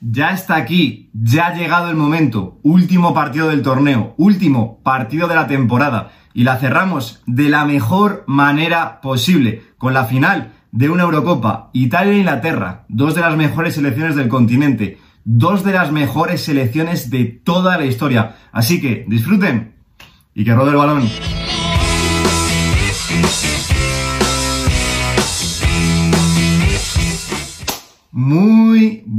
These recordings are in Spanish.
Ya está aquí, ya ha llegado el momento. Último partido del torneo, último partido de la temporada. Y la cerramos de la mejor manera posible, con la final de una Eurocopa. Italia e Inglaterra, dos de las mejores selecciones del continente, dos de las mejores selecciones de toda la historia. Así que disfruten y que rode el balón.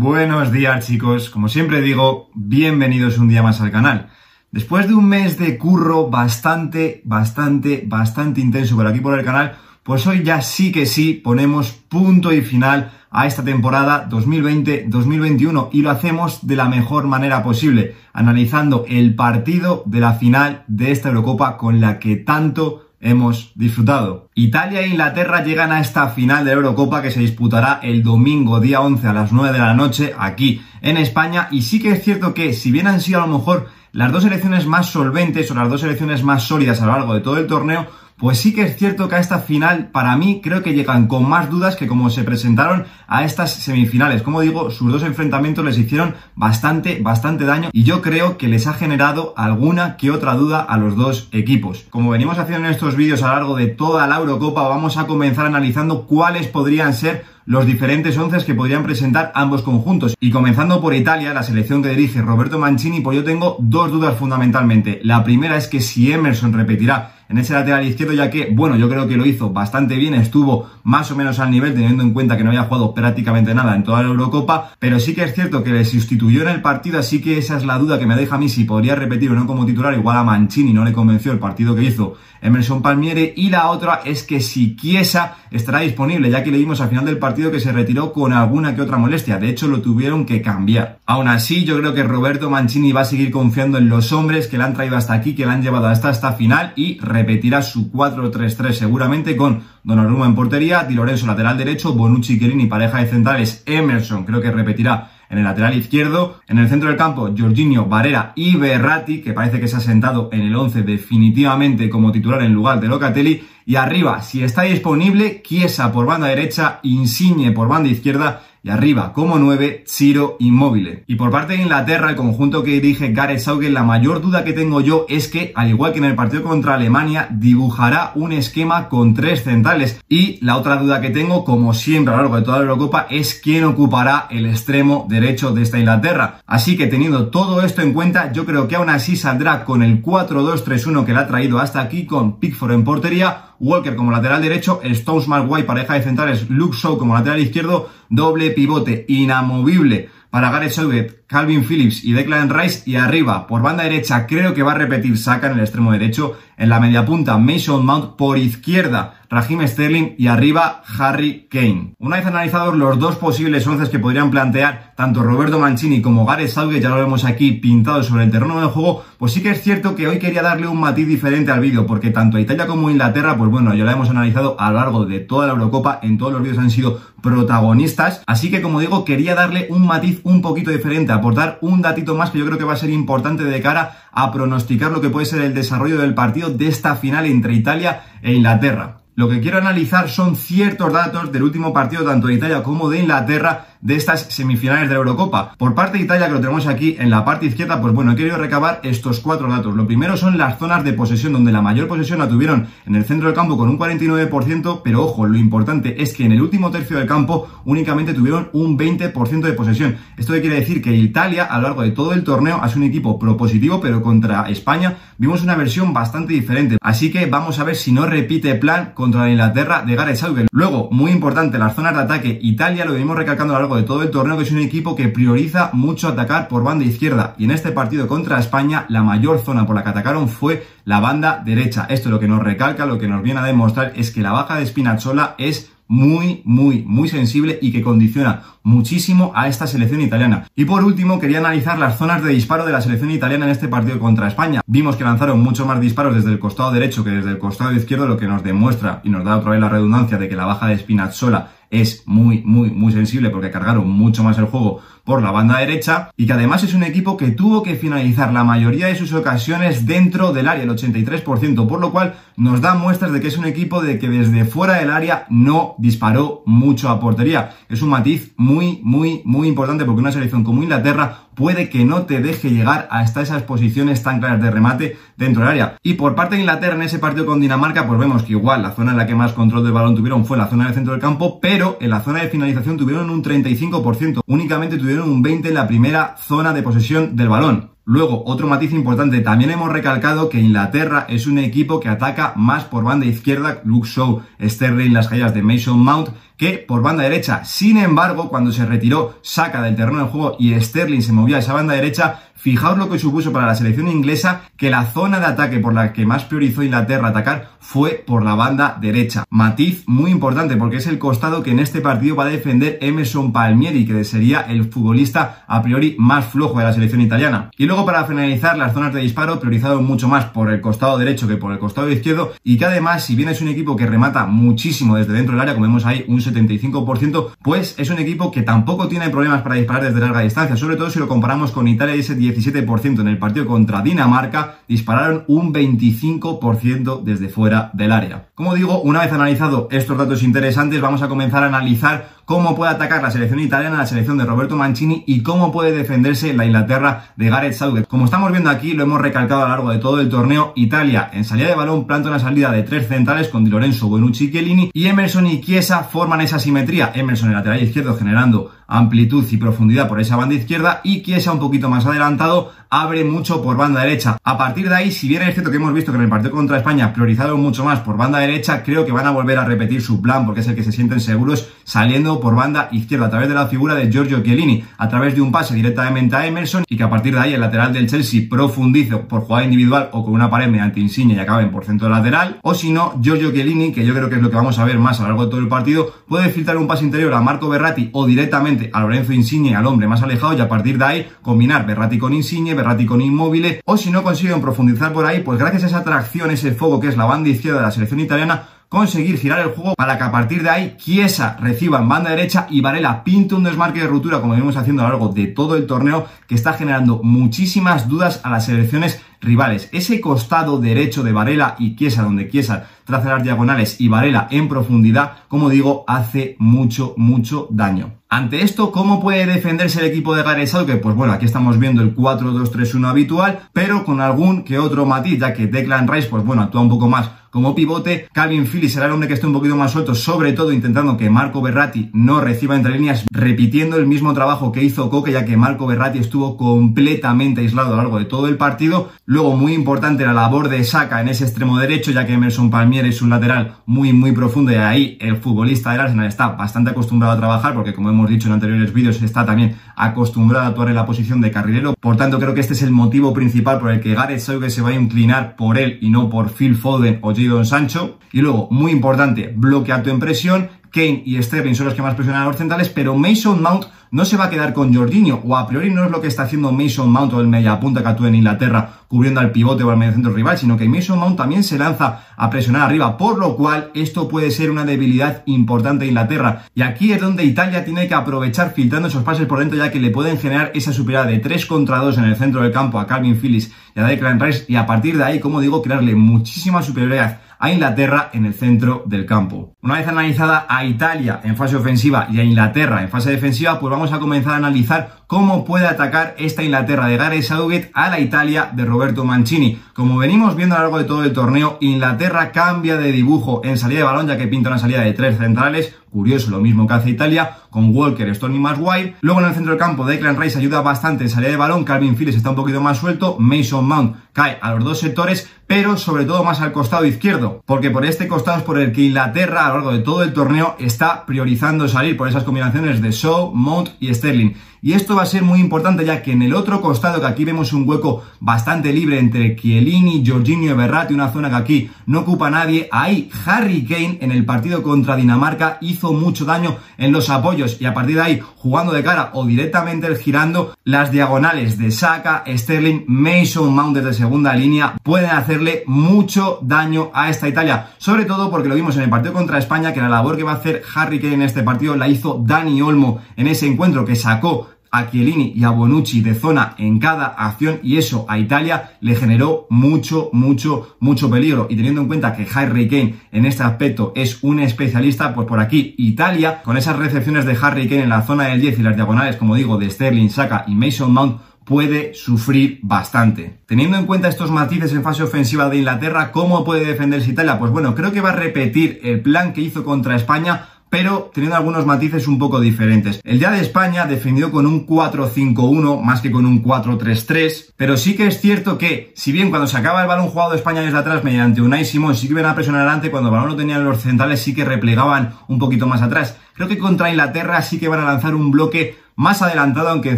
Buenos días chicos, como siempre digo, bienvenidos un día más al canal. Después de un mes de curro bastante, bastante, bastante intenso por aquí por el canal, pues hoy ya sí que sí ponemos punto y final a esta temporada 2020-2021 y lo hacemos de la mejor manera posible, analizando el partido de la final de esta Eurocopa con la que tanto hemos disfrutado. Italia e Inglaterra llegan a esta final de la Eurocopa que se disputará el domingo día 11 a las 9 de la noche aquí en España y sí que es cierto que si bien han sido a lo mejor las dos selecciones más solventes o las dos selecciones más sólidas a lo largo de todo el torneo, pues sí que es cierto que a esta final, para mí, creo que llegan con más dudas que como se presentaron a estas semifinales. Como digo, sus dos enfrentamientos les hicieron bastante, bastante daño y yo creo que les ha generado alguna que otra duda a los dos equipos. Como venimos haciendo en estos vídeos a lo largo de toda la Eurocopa, vamos a comenzar analizando cuáles podrían ser los diferentes once que podrían presentar ambos conjuntos. Y comenzando por Italia, la selección que dirige Roberto Mancini, pues yo tengo dos dudas fundamentalmente. La primera es que si Emerson repetirá en ese lateral izquierdo, ya que, bueno, yo creo que lo hizo bastante bien, estuvo más o menos al nivel, teniendo en cuenta que no había jugado prácticamente nada en toda la Eurocopa, pero sí que es cierto que le sustituyó en el partido, así que esa es la duda que me deja a mí si podría repetir o no como titular, igual a Mancini no le convenció el partido que hizo Emerson Palmieri, y la otra es que si Chiesa estará disponible, ya que le vimos al final del partido que se retiró con alguna que otra molestia, de hecho lo tuvieron que cambiar. Aún así, yo creo que Roberto Mancini va a seguir confiando en los hombres que le han traído hasta aquí, que le han llevado hasta esta final y repetirá su 4-3-3 seguramente con Donnarumma en portería, Di Lorenzo lateral derecho, Bonucci Chiellini pareja de centrales, Emerson creo que repetirá en el lateral izquierdo, en el centro del campo Jorginho, Barrera y Berratti, que parece que se ha sentado en el 11 definitivamente como titular en lugar de Locatelli, y arriba, si está disponible, Chiesa por banda derecha, Insigne por banda izquierda y arriba, como 9, Ciro Inmóvil. Y por parte de Inglaterra, el conjunto que dirige Gareth Southgate, la mayor duda que tengo yo es que, al igual que en el partido contra Alemania, dibujará un esquema con tres centrales. Y la otra duda que tengo, como siempre a lo largo de toda la Eurocopa, es quién ocupará el extremo derecho de esta Inglaterra. Así que teniendo todo esto en cuenta, yo creo que aún así saldrá con el 4-2-3-1 que le ha traído hasta aquí, con Pickford en portería, Walker como lateral derecho, Stones White pareja de centrales, Luke Shaw como lateral izquierdo, doble pivote inamovible para Gareth Southgate, Calvin Phillips y Declan Rice. Y arriba por banda derecha creo que va a repetir Saka en el extremo derecho, en la media punta Mason Mount por izquierda Raheem Sterling y arriba Harry Kane. Una vez analizados los dos posibles once que podrían plantear tanto Roberto Mancini como Gareth Southgate, ya lo vemos aquí pintado sobre el terreno del juego, pues sí que es cierto que hoy quería darle un matiz diferente al vídeo, porque tanto Italia como Inglaterra, pues bueno, ya lo hemos analizado a lo largo de toda la Eurocopa, en todos los vídeos han sido protagonistas, así que como digo, quería darle un matiz un poquito diferente, aportar un datito más que yo creo que va a ser importante de cara a pronosticar lo que puede ser el desarrollo del partido de esta final entre Italia e Inglaterra. Lo que quiero analizar son ciertos datos del último partido tanto de Italia como de Inglaterra de estas semifinales de la Eurocopa. Por parte de Italia, que lo tenemos aquí en la parte izquierda, pues bueno, he querido recabar estos cuatro datos. Lo primero son las zonas de posesión, donde la mayor posesión la tuvieron en el centro del campo con un 49%, pero ojo, lo importante es que en el último tercio del campo únicamente tuvieron un 20% de posesión. Esto quiere decir que Italia, a lo largo de todo el torneo, sido un equipo propositivo, pero contra España vimos una versión bastante diferente. Así que vamos a ver si no repite plan contra la Inglaterra de Gareth Southgate. Luego, muy importante, las zonas de ataque. Italia lo venimos recalcando a lo largo de todo el torneo, que es un equipo que prioriza mucho atacar por banda izquierda. Y en este partido contra España, la mayor zona por la que atacaron fue la banda derecha. Esto lo que nos recalca, lo que nos viene a demostrar es que la baja de Spinazzola es muy, muy, muy sensible y que condiciona muchísimo a esta selección italiana. Y por último, quería analizar las zonas de disparo de la selección italiana en este partido contra España. Vimos que lanzaron mucho más disparos desde el costado derecho que desde el costado izquierdo, lo que nos demuestra y nos da otra vez la redundancia de que la baja de Spinazzola es muy, muy, muy sensible porque cargaron mucho más el juego por la banda derecha y que además es un equipo que tuvo que finalizar la mayoría de sus ocasiones dentro del área, el 83%, por lo cual nos da muestras de que es un equipo de que desde fuera del área no disparó mucho a portería. Es un matiz muy, muy, muy importante porque una selección como Inglaterra puede que no te deje llegar hasta esas posiciones tan claras de remate dentro del área. Y por parte de Inglaterra en ese partido con Dinamarca, pues vemos que igual la zona en la que más control del balón tuvieron fue la zona del centro del campo, pero en la zona de finalización tuvieron un 35%, únicamente tuvieron un 20% en la primera zona de posesión del balón. Luego, otro matiz importante, también hemos recalcado que Inglaterra es un equipo que ataca más por banda izquierda, Luke Shaw, Sterling, las calles de Mason Mount, que por banda derecha. Sin embargo, cuando se retiró saca del terreno del juego y Sterling se movía a esa banda derecha, fijaos lo que supuso para la selección inglesa que la zona de ataque por la que más priorizó Inglaterra atacar fue por la banda derecha. Matiz muy importante porque es el costado que en este partido va a defender Emerson Palmieri, que sería el futbolista a priori más flojo de la selección italiana. Y luego para finalizar, las zonas de disparo priorizado mucho más por el costado derecho que por el costado izquierdo y que además, si bien es un equipo que remata muchísimo desde dentro del área, como vemos ahí un 75%, pues es un equipo que tampoco tiene problemas para disparar desde larga distancia, sobre todo si lo comparamos con Italia y ese 17% en el partido contra Dinamarca, dispararon un 25% desde fuera del área. Como digo, una vez analizado estos datos interesantes, vamos a comenzar a analizar cómo puede atacar la selección italiana, la selección de Roberto Mancini y cómo puede defenderse la Inglaterra de Gareth Southgate. Como estamos viendo aquí, lo hemos recalcado a lo largo de todo el torneo, Italia en salida de balón planta una salida de tres centrales con Di Lorenzo, Bonucci y Chiellini y Emerson y Chiesa forman esa simetría. Emerson en el lateral izquierdo generando amplitud y profundidad por esa banda izquierda y Chiesa un poquito más adelantado abre mucho por banda derecha. A partir de ahí, si bien es cierto que hemos visto que en el partido contra España priorizaron mucho más por banda derecha, creo que van a volver a repetir su plan porque es el que se sienten seguros saliendo por banda izquierda a través de la figura de Giorgio Chiellini, a través de un pase directamente a Emerson y que a partir de ahí el lateral del Chelsea profundice por jugada individual o con una pared mediante Insigne y acaben por centro lateral, o si no, Giorgio Chiellini, que yo creo que es lo que vamos a ver más a lo largo de todo el partido, puede filtrar un pase interior a Marco Berratti o directamente a Lorenzo Insigne, al hombre más alejado, y a partir de ahí combinar Berratti con Insigne, con Inmóvil, o si no consiguen profundizar por ahí, pues gracias a esa atracción, ese fuego que es la banda izquierda de la selección italiana, conseguir girar el juego para que a partir de ahí Chiesa reciba en banda derecha y Varela pinte un desmarque de ruptura como venimos haciendo a lo largo de todo el torneo que está generando muchísimas dudas a las selecciones rivales. Ese costado derecho de Varela y Chiesa, donde Chiesa traza las diagonales y Varela en profundidad, como digo, hace mucho, mucho daño. Ante esto, ¿cómo puede defenderse el equipo de Gareth Southgate? Pues bueno, aquí estamos viendo el 4-2-3-1 habitual, pero con algún que otro matiz, ya que Declan Rice, pues bueno, actúa un poco más como pivote. Calvin Phillips será el hombre que esté un poquito más suelto, sobre todo intentando que Marco Berratti no reciba entre líneas, repitiendo el mismo trabajo que hizo Coque, ya que Marco Berratti estuvo completamente aislado a lo largo de todo el partido. Luego, muy importante la labor de Saka en ese extremo derecho, ya que Emerson Palmieri es un lateral muy, muy profundo y ahí el futbolista del Arsenal está bastante acostumbrado a trabajar, porque como hemos dicho en anteriores vídeos, está también acostumbrado a actuar en la posición de carrilero. Por tanto, creo que este es el motivo principal por el que Gareth Southgate se va a inclinar por él y no por Phil Foden o Don Sancho. Y luego, muy importante, bloque alto en presión. Kane y Sterling son los que más presionan a los centrales, pero Mason Mount no se va a quedar con Jorginho, o a priori no es lo que está haciendo Mason Mount o el media punta que actúa en Inglaterra cubriendo al pivote o al mediocentro rival, sino que Mason Mount también se lanza a presionar arriba, por lo cual esto puede ser una debilidad importante de Inglaterra. Y aquí es donde Italia tiene que aprovechar filtrando esos pases por dentro, ya que le pueden generar esa superioridad de 3 contra 2 en el centro del campo a Calvin Phillips y a Declan Rice, y a partir de ahí, como digo, crearle muchísima superioridad a Inglaterra en el centro del campo. Una vez analizada a Italia en fase ofensiva y a Inglaterra en fase defensiva, pues vamos a comenzar a analizar cómo puede atacar esta Inglaterra de Gareth Southgate a la Italia de Roberto Mancini. Como venimos viendo a lo largo de todo el torneo, Inglaterra cambia de dibujo en salida de balón, ya que pinta una salida de tres centrales, curioso, lo mismo que hace Italia, con Walker, Stone y. Luego en el centro del campo, Declan Rice ayuda bastante en salida de balón, Calvin Phillips está un poquito más suelto, Mason Mount cae a los dos sectores, pero sobre todo más al costado izquierdo, porque por este costado es por el que Inglaterra a lo largo de todo el torneo está priorizando salir por esas combinaciones de Shaw, Mount y Sterling. Y esto va a ser muy importante ya que en el otro costado, que aquí vemos un hueco bastante libre entre Chiellini, Jorginho y Berratti, una zona que aquí no ocupa nadie, ahí Harry Kane en el partido contra Dinamarca hizo mucho daño en los apoyos y a partir de ahí, jugando de cara o directamente girando, las diagonales de Saka, Sterling, Mason Mount de segunda línea pueden hacerle mucho daño a esta Italia. Sobre todo porque lo vimos en el partido contra España, que la labor que va a hacer Harry Kane en este partido la hizo Dani Olmo en ese encuentro que sacó a Chiellini y a Bonucci de zona en cada acción y eso a Italia le generó mucho, mucho, mucho peligro. Y teniendo en cuenta que Harry Kane en este aspecto es un especialista, pues por aquí Italia, con esas recepciones de Harry Kane en la zona del 10 y las diagonales, como digo, de Sterling, Saka y Mason Mount, puede sufrir bastante. Teniendo en cuenta estos matices en fase ofensiva de Inglaterra, ¿cómo puede defenderse Italia? Pues bueno, creo que va a repetir el plan que hizo contra España pero teniendo algunos matices un poco diferentes. El día de España defendió con un 4-5-1 más que con un 4-3-3, pero sí que es cierto que, si bien cuando se acaba el balón jugado de España desde atrás mediante Unai Simón sí que iban a presionar adelante, cuando el balón lo tenían los centrales sí que replegaban un poquito más atrás. Creo que contra Inglaterra sí que van a lanzar un bloque más adelantado, aunque en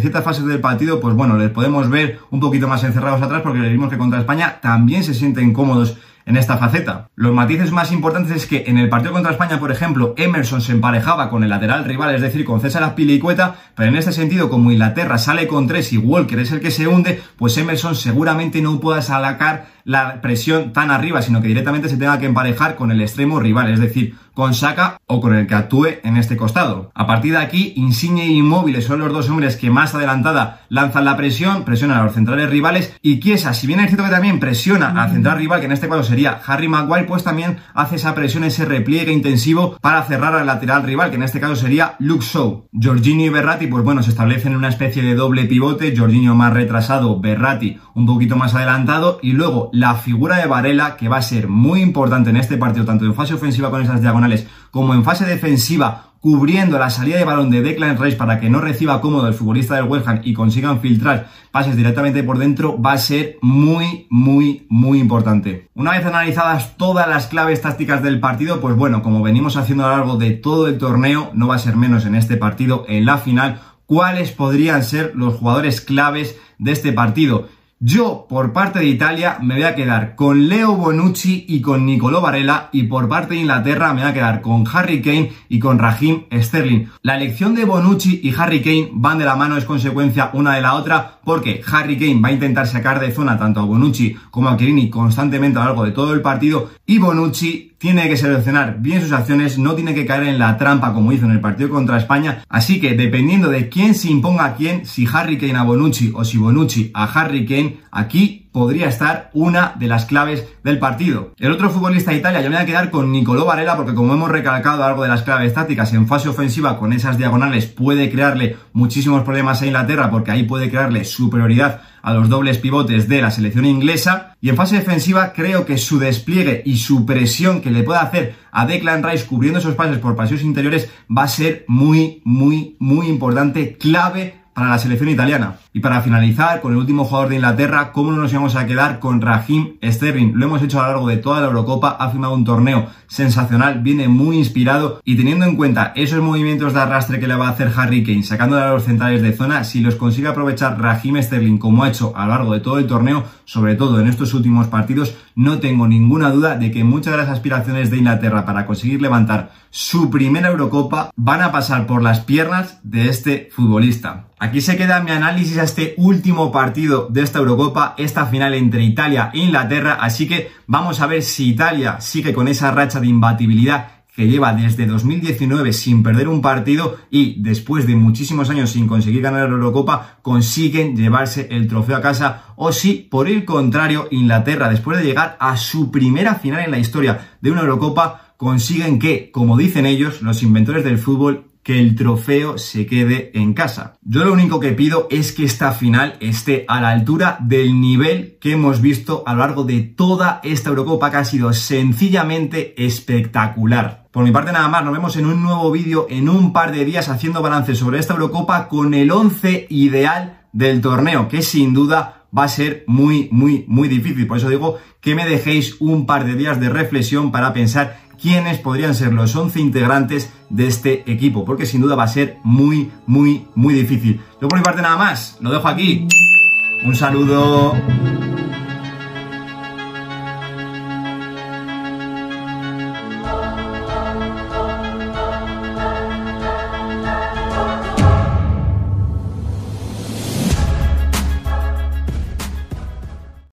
ciertas fases del partido, pues bueno, les podemos ver un poquito más encerrados atrás, porque le vimos que contra España también se sienten cómodos en esta faceta. Los matices más importantes es que en el partido contra España, por ejemplo, Emerson se emparejaba con el lateral rival, es decir, con César Azpilicueta, pero en este sentido, como Inglaterra sale con tres y Walker es el que se hunde, pues Emerson seguramente no pueda sacar la presión tan arriba, sino que directamente se tenga que emparejar con el extremo rival, es decir, con Saka o con el que actúe en este costado. A partir de aquí, Insigne y Inmóviles son los dos hombres que más adelantada lanzan la presión, presionan a los centrales rivales y Chiesa, si bien es cierto que también presiona al central rival, que en este caso sería Harry Maguire, pues también hace esa presión, ese repliegue intensivo para cerrar al lateral rival, que en este caso sería Luke Shaw. Jorginho y Berratti, pues bueno, se establecen en una especie de doble pivote, Jorginho más retrasado, Berratti un poquito más adelantado y luego la figura de Varela que va a ser muy importante en este partido, tanto en fase ofensiva con esas diagonales como en fase defensiva cubriendo la salida de balón de Declan Rice para que no reciba cómodo el futbolista del West Ham y consigan filtrar pases directamente por dentro, va a ser muy, muy, muy importante. Una vez analizadas todas las claves tácticas del partido, pues bueno, como venimos haciendo a lo largo de todo el torneo, no va a ser menos en este partido, en la final, cuáles podrían ser los jugadores claves de este partido. Yo, por parte de Italia, me voy a quedar con Leo Bonucci y con Nicolò Varela, y por parte de Inglaterra me voy a quedar con Harry Kane y con Raheem Sterling. La elección de Bonucci y Harry Kane van de la mano, es consecuencia una de la otra, porque Harry Kane va a intentar sacar de zona tanto a Bonucci como a Chiellini constantemente a lo largo de todo el partido, y Bonucci tiene que seleccionar bien sus acciones, no tiene que caer en la trampa como hizo en el partido contra España. Así que dependiendo de quién se imponga a quién, si Harry Kane a Bonucci o si Bonucci a Harry Kane, aquí podría estar una de las claves del partido. El otro futbolista de Italia, yo me voy a quedar con Nicolò Varela porque como hemos recalcado algo de las claves tácticas en fase ofensiva con esas diagonales puede crearle muchísimos problemas a Inglaterra porque ahí puede crearle superioridad a los dobles pivotes de la selección inglesa y en fase defensiva creo que su despliegue y su presión que le pueda hacer a Declan Rice cubriendo esos pases por pasillos interiores va a ser muy muy muy importante, clave para la selección italiana. Y para finalizar, con el último jugador de Inglaterra, ¿cómo no nos íbamos a quedar con Raheem Sterling? Lo hemos hecho a lo largo de toda la Eurocopa, ha firmado un torneo sensacional, viene muy inspirado y teniendo en cuenta esos movimientos de arrastre que le va a hacer Harry Kane, sacándole a los centrales de zona, si los consigue aprovechar Raheem Sterling como ha hecho a lo largo de todo el torneo, sobre todo en estos últimos partidos, no tengo ninguna duda de que muchas de las aspiraciones de Inglaterra para conseguir levantar su primera Eurocopa van a pasar por las piernas de este futbolista. Aquí se queda mi análisis a este último partido de esta Eurocopa, esta final entre Italia e Inglaterra, así que vamos a ver si Italia sigue con esa racha de imbatibilidad que lleva desde 2019 sin perder un partido y después de muchísimos años sin conseguir ganar la Eurocopa consiguen llevarse el trofeo a casa. O si por el contrario Inglaterra después de llegar a su primera final en la historia de una Eurocopa consiguen que, como dicen ellos, los inventores del fútbol, que el trofeo se quede en casa. Yo lo único que pido es que esta final esté a la altura del nivel que hemos visto a lo largo de toda esta Eurocopa que ha sido sencillamente espectacular. Por mi parte nada más, nos vemos en un nuevo vídeo en un par de días haciendo balance sobre esta Eurocopa con el 11 ideal del torneo, que sin duda va a ser muy, muy, muy difícil. Por eso digo que me dejéis un par de días de reflexión para pensar quiénes podrían ser los 11 integrantes de este equipo, porque sin duda va a ser muy, muy, muy difícil. Yo por mi parte nada más, lo dejo aquí. Un saludo.